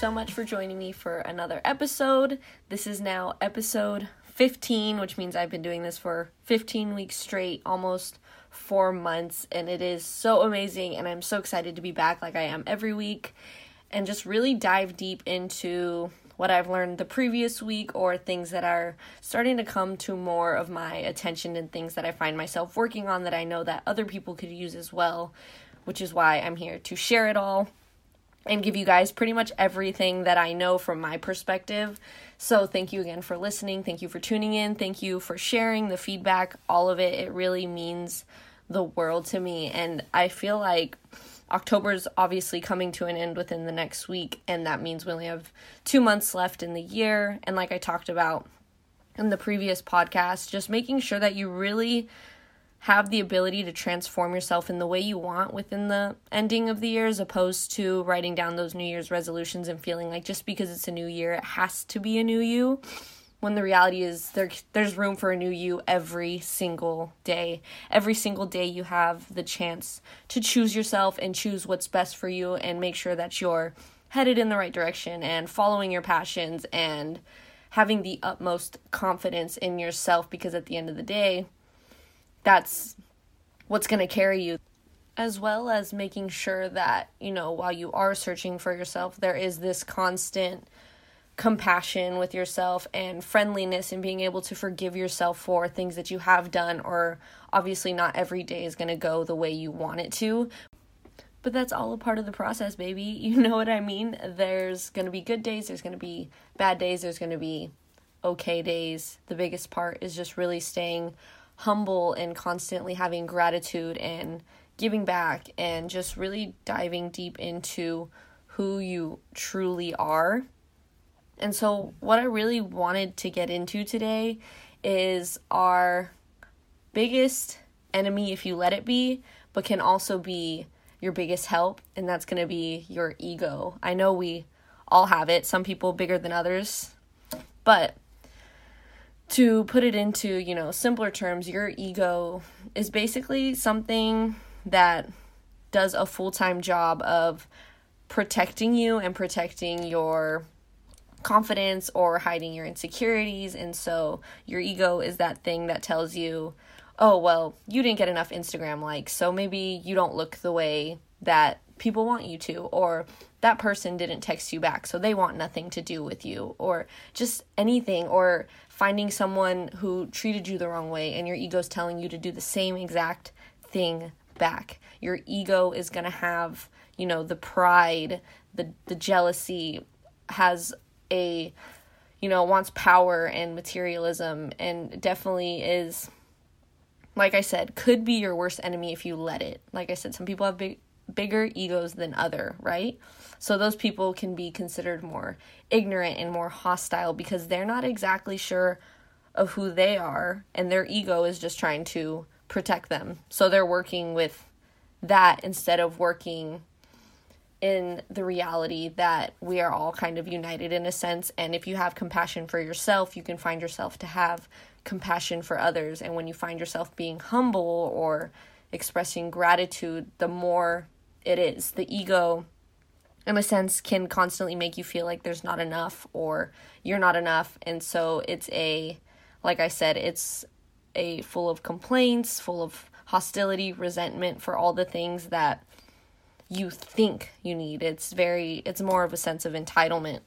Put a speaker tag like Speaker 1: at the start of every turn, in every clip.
Speaker 1: so much for joining me for another episode. This is now episode 15, which means I've been doing this for 15 weeks straight, almost four months, and it is so amazing. And I'm so excited to be back like I am every week and just really dive deep into what I've learned the previous week or things that are starting to come to more of my attention and things that I find myself working on that I know that other people could use as well, which is why I'm here to share it all and give you guys pretty much everything that I know from my perspective. So, thank you again for listening. Thank you for tuning in. Thank you for sharing the feedback, all of it. It really means the world to me. And I feel like October's obviously coming to an end within the next week, and that means we only have two months left in the year. And like I talked about in the previous podcast, just making sure that you really have the ability to transform yourself in the way you want within the ending of the year as opposed to writing down those New Year's resolutions and feeling like just because it's a new year, it has to be a new you when the reality is there there's room for a new you every single day. Every single day you have the chance to choose yourself and choose what's best for you and make sure that you're headed in the right direction and following your passions and having the utmost confidence in yourself because at the end of the day that's what's going to carry you. As well as making sure that you know while you are searching for yourself there is this constant compassion with yourself and friendliness and being able to forgive yourself for things that you have done or obviously not every day is going to go the way you want it to. But that's all a part of the process baby. You know what i mean? There's going to be good days there's going to be bad days there's going to be okay days. The biggest part is just really staying humble and constantly having gratitude and giving back and just really diving deep into who you truly are and so, what I really wanted to get into today is our biggest enemy, if you let it be, but can also be your biggest help, and that's going to be your ego. I know we all have it, some people bigger than others, but to put it into, you know, simpler terms, your ego is basically something that does a full-time job of protecting you and protecting your confidence or hiding your insecurities. And so your ego is that thing that tells you, oh, well, you didn't get enough Instagram likes, so maybe you don't look the way that people want you to, or that person didn't text you back, so they want nothing to do with you, or just anything, or finding someone who treated you the wrong way and your ego's telling you to do the same exact thing back. Your ego is going to have, you know, the pride, the the jealousy has a you know wants power and materialism and definitely is like I said could be your worst enemy if you let it. Like I said some people have big bigger egos than other, right? So those people can be considered more ignorant and more hostile because they're not exactly sure of who they are and their ego is just trying to protect them. So they're working with that instead of working in the reality that we are all kind of united in a sense. And if you have compassion for yourself, you can find yourself to have compassion for others. And when you find yourself being humble or expressing gratitude, the more it is. The ego, in a sense, can constantly make you feel like there's not enough or you're not enough. And so it's a, like I said, it's a full of complaints, full of hostility, resentment for all the things that you think you need. It's very it's more of a sense of entitlement.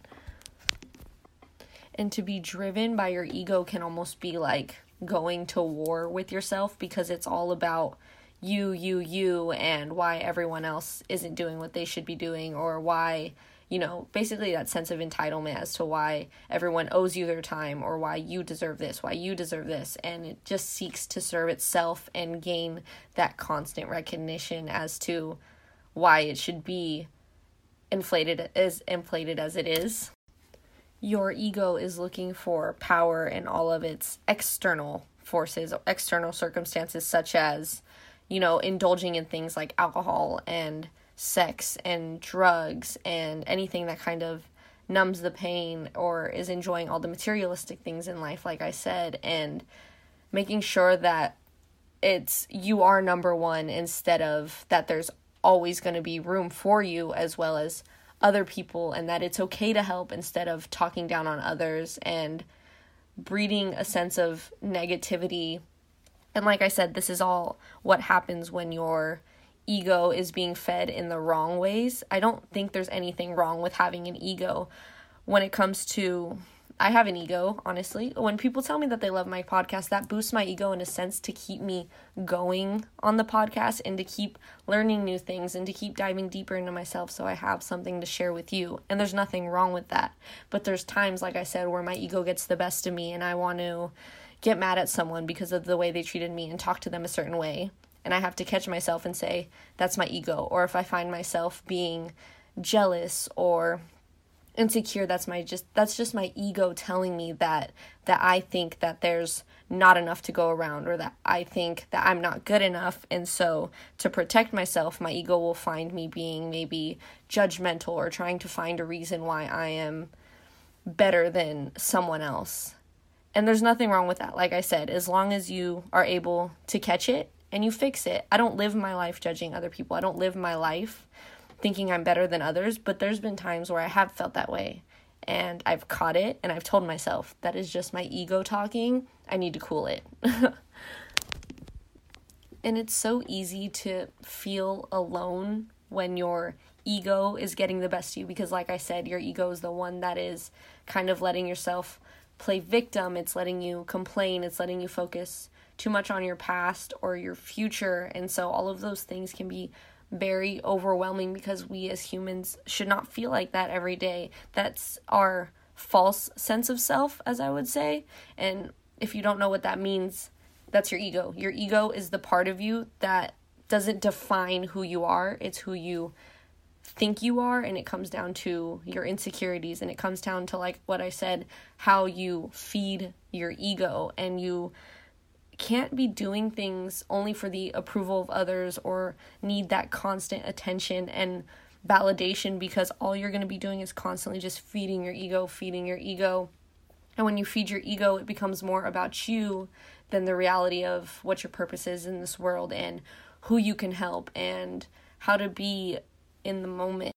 Speaker 1: And to be driven by your ego can almost be like going to war with yourself because it's all about you, you, you, and why everyone else isn't doing what they should be doing, or why, you know, basically that sense of entitlement as to why everyone owes you their time, or why you deserve this, why you deserve this. And it just seeks to serve itself and gain that constant recognition as to why it should be inflated as inflated as it is. Your ego is looking for power in all of its external forces, external circumstances such as, you know, indulging in things like alcohol and sex and drugs and anything that kind of numbs the pain or is enjoying all the materialistic things in life like I said and making sure that it's you are number 1 instead of that there's always going to be room for you as well as other people and that it's okay to help instead of talking down on others and breeding a sense of negativity. And like I said, this is all what happens when your ego is being fed in the wrong ways. I don't think there's anything wrong with having an ego when it comes to I have an ego, honestly. When people tell me that they love my podcast, that boosts my ego in a sense to keep me going on the podcast and to keep learning new things and to keep diving deeper into myself so I have something to share with you. And there's nothing wrong with that. But there's times, like I said, where my ego gets the best of me and I want to get mad at someone because of the way they treated me and talk to them a certain way. And I have to catch myself and say, that's my ego. Or if I find myself being jealous or insecure that's my just that's just my ego telling me that that I think that there's not enough to go around or that I think that I'm not good enough and so to protect myself my ego will find me being maybe judgmental or trying to find a reason why I am better than someone else. And there's nothing wrong with that. Like I said, as long as you are able to catch it and you fix it. I don't live my life judging other people. I don't live my life thinking I'm better than others, but there's been times where I have felt that way and I've caught it and I've told myself that is just my ego talking. I need to cool it. and it's so easy to feel alone when your ego is getting the best of you because like I said, your ego is the one that is kind of letting yourself play victim. It's letting you complain, it's letting you focus too much on your past or your future. And so all of those things can be very overwhelming because we as humans should not feel like that every day. That's our false sense of self, as I would say. And if you don't know what that means, that's your ego. Your ego is the part of you that doesn't define who you are, it's who you think you are and it comes down to your insecurities and it comes down to like what I said how you feed your ego and you can't be doing things only for the approval of others or need that constant attention and validation because all you're going to be doing is constantly just feeding your ego, feeding your ego. And when you feed your ego, it becomes more about you than the reality of what your purpose is in this world and who you can help and how to be in the moment.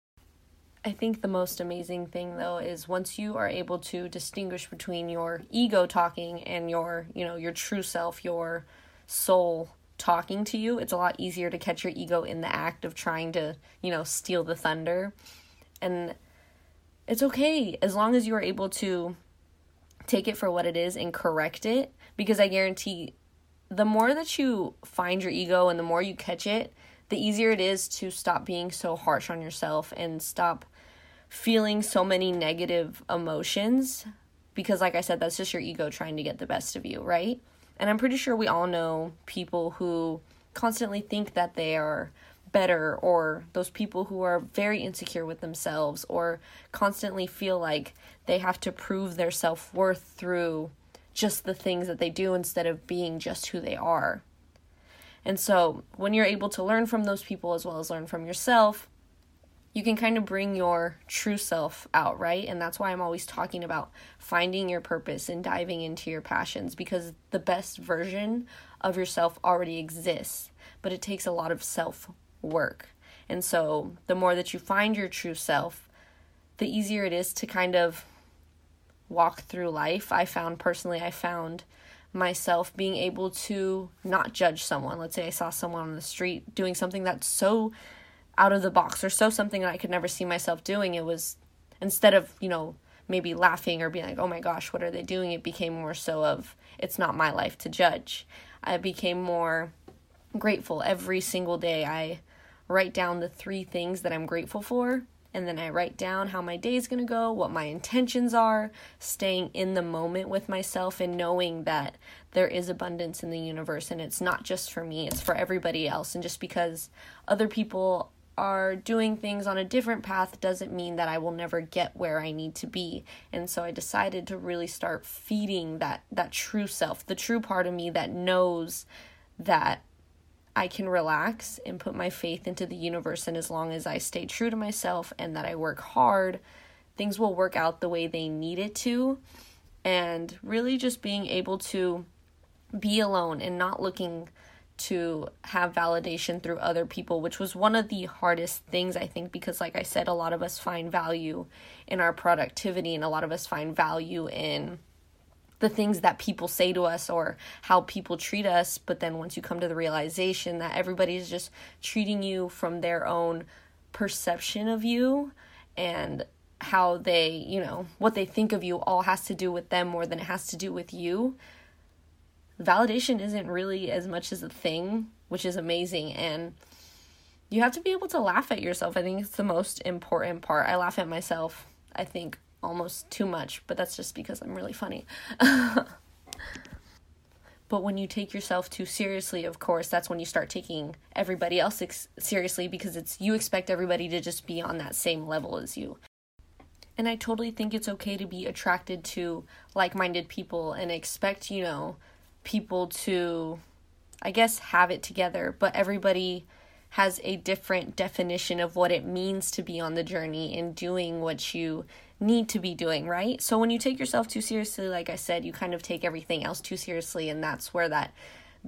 Speaker 1: I think the most amazing thing though is once you are able to distinguish between your ego talking and your, you know, your true self, your soul talking to you, it's a lot easier to catch your ego in the act of trying to, you know, steal the thunder. And it's okay as long as you are able to take it for what it is and correct it because I guarantee the more that you find your ego and the more you catch it, the easier it is to stop being so harsh on yourself and stop feeling so many negative emotions because like I said that's just your ego trying to get the best of you, right? And I'm pretty sure we all know people who constantly think that they are better or those people who are very insecure with themselves or constantly feel like they have to prove their self-worth through just the things that they do instead of being just who they are. And so, when you're able to learn from those people as well as learn from yourself, you can kind of bring your true self out, right? And that's why I'm always talking about finding your purpose and diving into your passions because the best version of yourself already exists, but it takes a lot of self work. And so, the more that you find your true self, the easier it is to kind of walk through life. I found personally, I found myself being able to not judge someone. Let's say I saw someone on the street doing something that's so out of the box or so something that I could never see myself doing. It was instead of, you know, maybe laughing or being like, oh my gosh, what are they doing? It became more so of, it's not my life to judge. I became more grateful every single day. I write down the three things that I'm grateful for. And then I write down how my day is going to go, what my intentions are, staying in the moment with myself and knowing that there is abundance in the universe and it's not just for me, it's for everybody else. And just because other people are doing things on a different path doesn't mean that I will never get where I need to be. And so I decided to really start feeding that that true self, the true part of me that knows that I can relax and put my faith into the universe and as long as I stay true to myself and that I work hard, things will work out the way they need it to. And really just being able to be alone and not looking to have validation through other people, which was one of the hardest things, I think, because, like I said, a lot of us find value in our productivity and a lot of us find value in the things that people say to us or how people treat us. But then once you come to the realization that everybody's just treating you from their own perception of you and how they, you know, what they think of you all has to do with them more than it has to do with you validation isn't really as much as a thing, which is amazing. And you have to be able to laugh at yourself. I think it's the most important part. I laugh at myself, I think, almost too much, but that's just because I'm really funny. but when you take yourself too seriously, of course, that's when you start taking everybody else ex- seriously because it's you expect everybody to just be on that same level as you. And I totally think it's okay to be attracted to like minded people and expect, you know, people to, I guess, have it together, but everybody has a different definition of what it means to be on the journey and doing what you need to be doing, right? So when you take yourself too seriously, like I said, you kind of take everything else too seriously, and that's where that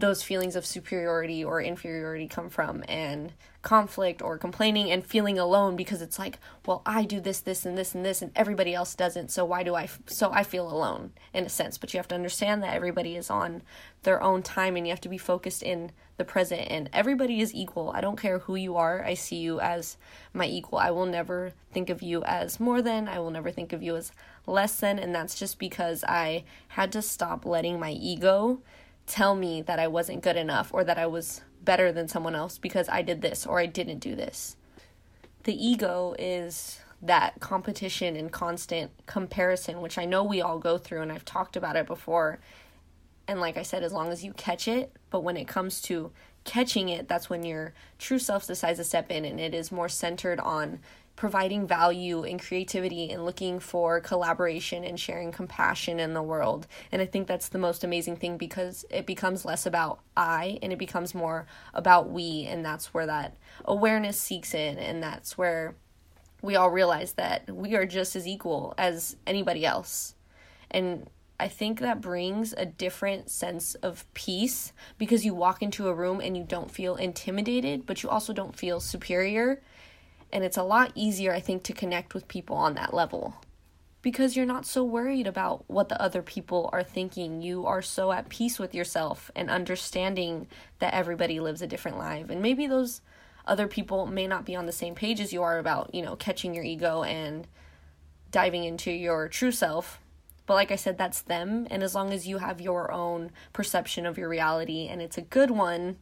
Speaker 1: those feelings of superiority or inferiority come from and conflict or complaining and feeling alone because it's like well i do this this and this and this and everybody else doesn't so why do i f- so i feel alone in a sense. But you have to understand that everybody is on their own time and you have to be focused in the present and everybody is equal. I don't care who you are. I see you as my equal. I will never think of you as more than. I will never think of you as less than. And that's just because i had to stop letting my ego tell me that I wasn't good enough or that I was better than someone else because I did this or I didn't do this. The ego is that competition and constant comparison, which I know we all go through, and I've talked about it before. And like I said, as long as you catch it, but when it comes to catching it, that's when your true self decides to step in, and it is more centered on providing value and creativity and looking for collaboration and sharing compassion in the world. And I think that's the most amazing thing because it becomes less about I and it becomes more about we. And that's where that awareness seeks in. And that's where we all realize that we are just as equal as anybody else. And I think that brings a different sense of peace because you walk into a room and you don't feel intimidated, but you also don't feel superior and it's a lot easier, I think, to connect with people on that level because you're not so worried about what the other people are thinking. You are so at peace with yourself and understanding that everybody lives a different life. And maybe those other people may not be on the same page as you are about, you know, catching your ego and diving into your true self. But like I said, that's them. And as long as you have your own perception of your reality and it's a good one,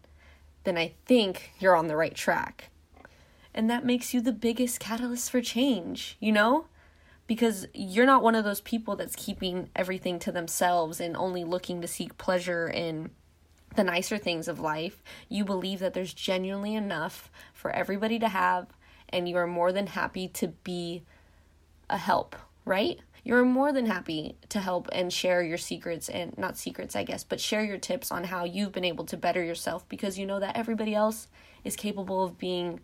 Speaker 1: then I think you're on the right track and that makes you the biggest catalyst for change, you know? Because you're not one of those people that's keeping everything to themselves and only looking to seek pleasure in the nicer things of life. You believe that there's genuinely enough for everybody to have, and you are more than happy to be a help, right? You're more than happy to help and share your secrets and not secrets, I guess, but share your tips on how you've been able to better yourself because you know that everybody else is capable of being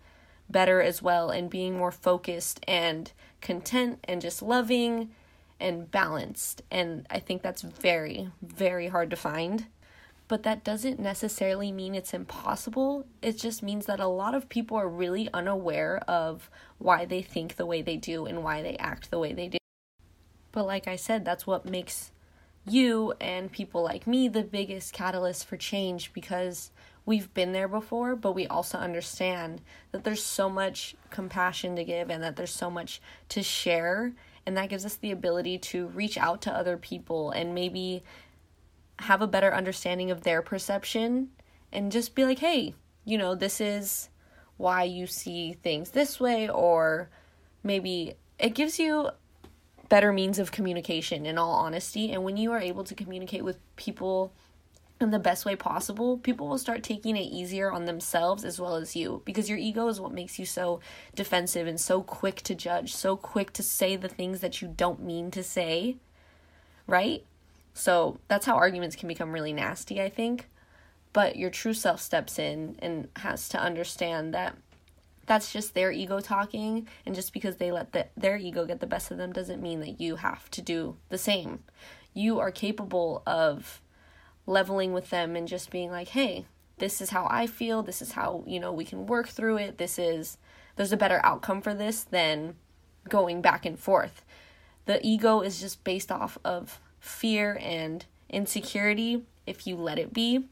Speaker 1: better as well and being more focused and content and just loving and balanced. And I think that's very, very hard to find. But that doesn't necessarily mean it's impossible. It just means that a lot of people are really unaware of why they think the way they do and why they act the way they do. But like I said, that's what makes you and people like me the biggest catalyst for change because we've been there before, but we also understand that there's so much compassion to give and that there's so much to share. And that gives us the ability to reach out to other people and maybe have a better understanding of their perception and just be like, hey, you know, this is why you see things this way, or maybe it gives you better means of communication in all honesty. And when you are able to communicate with people in the best way possible, people will start taking it easier on themselves as well as you because your ego is what makes you so defensive and so quick to judge, so quick to say the things that you don't mean to say, right? So that's how arguments can become really nasty, I think. But your true self steps in and has to understand that that's just their ego talking and just because they let the, their ego get the best of them doesn't mean that you have to do the same. You are capable of leveling with them and just being like, hey, this is how I feel, this is how, you know, we can work through it, this is, there's a better outcome for this than going back and forth. The ego is just based off of fear and insecurity if you let it be.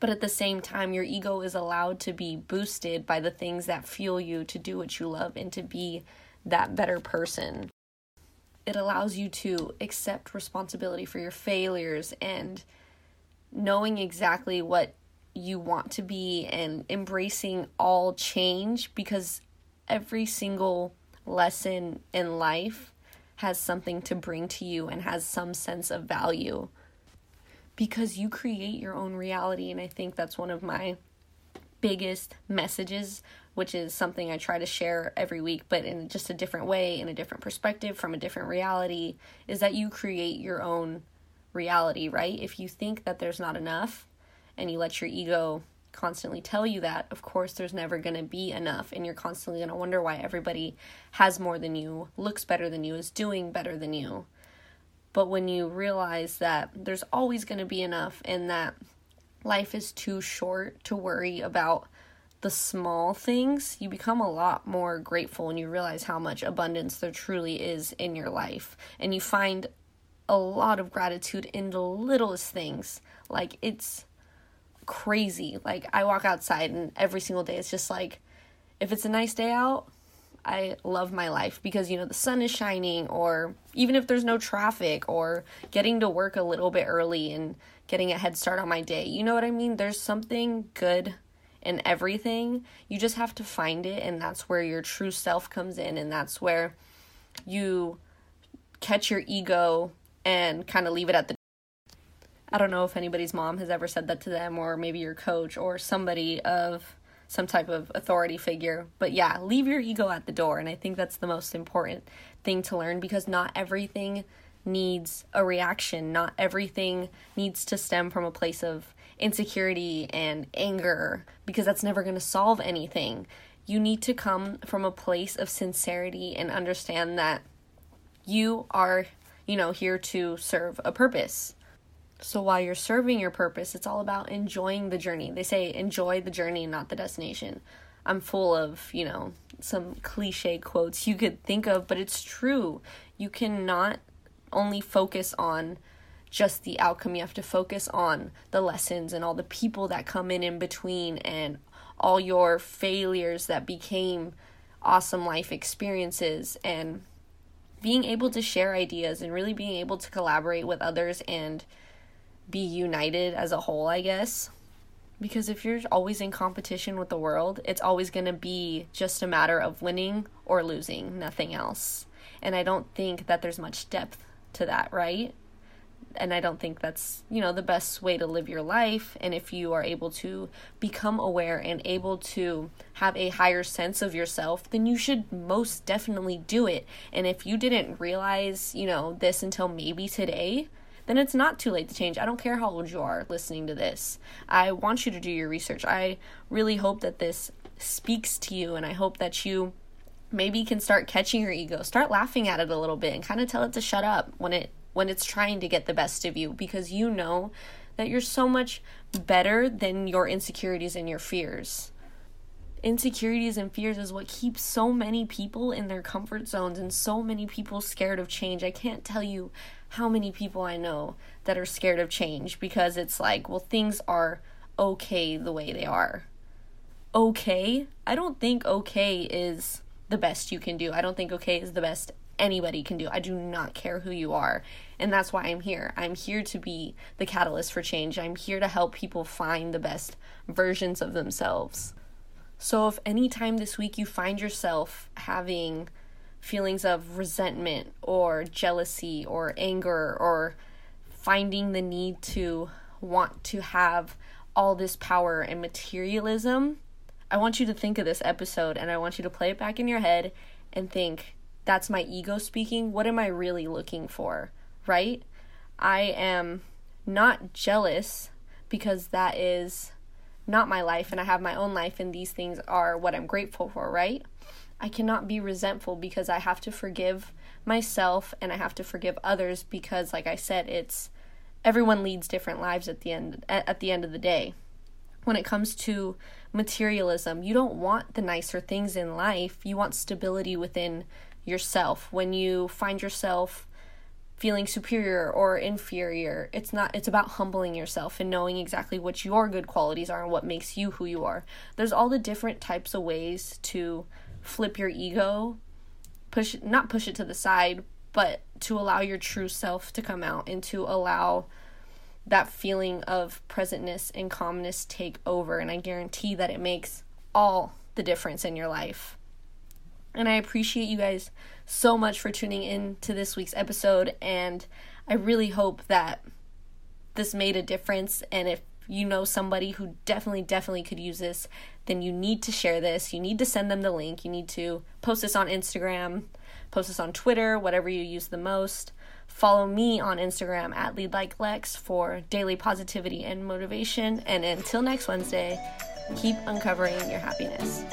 Speaker 1: But at the same time, your ego is allowed to be boosted by the things that fuel you to do what you love and to be that better person. It allows you to accept responsibility for your failures and knowing exactly what you want to be and embracing all change because every single lesson in life has something to bring to you and has some sense of value because you create your own reality and I think that's one of my biggest messages which is something I try to share every week but in just a different way in a different perspective from a different reality is that you create your own reality right if you think that there's not enough and you let your ego constantly tell you that, of course, there's never going to be enough. And you're constantly going to wonder why everybody has more than you, looks better than you, is doing better than you. But when you realize that there's always going to be enough and that life is too short to worry about the small things, you become a lot more grateful and you realize how much abundance there truly is in your life. And you find a lot of gratitude in the littlest things. Like it's crazy. Like I walk outside and every single day it's just like if it's a nice day out, I love my life because you know the sun is shining or even if there's no traffic or getting to work a little bit early and getting a head start on my day. You know what I mean? There's something good in everything. You just have to find it and that's where your true self comes in and that's where you catch your ego and kind of leave it at the I don't know if anybody's mom has ever said that to them, or maybe your coach, or somebody of some type of authority figure. But yeah, leave your ego at the door. And I think that's the most important thing to learn because not everything needs a reaction, not everything needs to stem from a place of insecurity and anger because that's never going to solve anything. You need to come from a place of sincerity and understand that you are, you know, here to serve a purpose so while you're serving your purpose, it's all about enjoying the journey. They say enjoy the journey, not the destination. I'm full of, you know, some cliche quotes you could think of, but it's true. You cannot only focus on just the outcome. You have to focus on the lessons and all the people that come in in between and all your failures that became awesome life experiences and being able to share ideas and really being able to collaborate with others and be united as a whole, I guess. Because if you're always in competition with the world, it's always going to be just a matter of winning or losing, nothing else. And I don't think that there's much depth to that, right? And I don't think that's, you know, the best way to live your life. And if you are able to become aware and able to have a higher sense of yourself, then you should most definitely do it. And if you didn't realize, you know, this until maybe today, then it's not too late to change. I don't care how old you are listening to this. I want you to do your research. I really hope that this speaks to you, and I hope that you maybe can start catching your ego, start laughing at it a little bit, and kind of tell it to shut up when it when it's trying to get the best of you because you know that you're so much better than your insecurities and your fears. Insecurities and fears is what keeps so many people in their comfort zones and so many people scared of change. I can't tell you how many people I know that are scared of change because it's like, well, things are okay the way they are. Okay? I don't think okay is the best you can do. I don't think okay is the best anybody can do. I do not care who you are. And that's why I'm here. I'm here to be the catalyst for change. I'm here to help people find the best versions of themselves. So if any time this week you find yourself having feelings of resentment or jealousy or anger or finding the need to want to have all this power and materialism, I want you to think of this episode and I want you to play it back in your head and think, that's my ego speaking. What am I really looking for? Right? I am not jealous because that is not my life and I have my own life and these things are what I'm grateful for, right? I cannot be resentful because I have to forgive myself and I have to forgive others because like I said it's everyone leads different lives at the end at, the end of the day. when it comes to materialism. You don't want the nicer things in life, you want stability within yourself. When you find yourself feeling superior or inferior, it's not it's about humbling yourself and knowing exactly what your good qualities are and what makes you who you are. There's all the different types of ways to flip your ego, push not push it to the side, but to allow your true self to come out and to allow that feeling of presentness and calmness take over. And I guarantee that it makes all the difference in your life. And I appreciate you guys so much for tuning in to this week's episode. And I really hope that this made a difference. And if you know somebody who definitely, definitely could use this, then you need to share this. You need to send them the link. You need to post this on Instagram, post this on Twitter, whatever you use the most. Follow me on Instagram at Lead Like Lex for daily positivity and motivation. And until next Wednesday, keep uncovering your happiness.